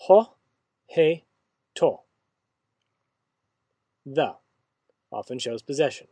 ho, he, to. The often shows possession.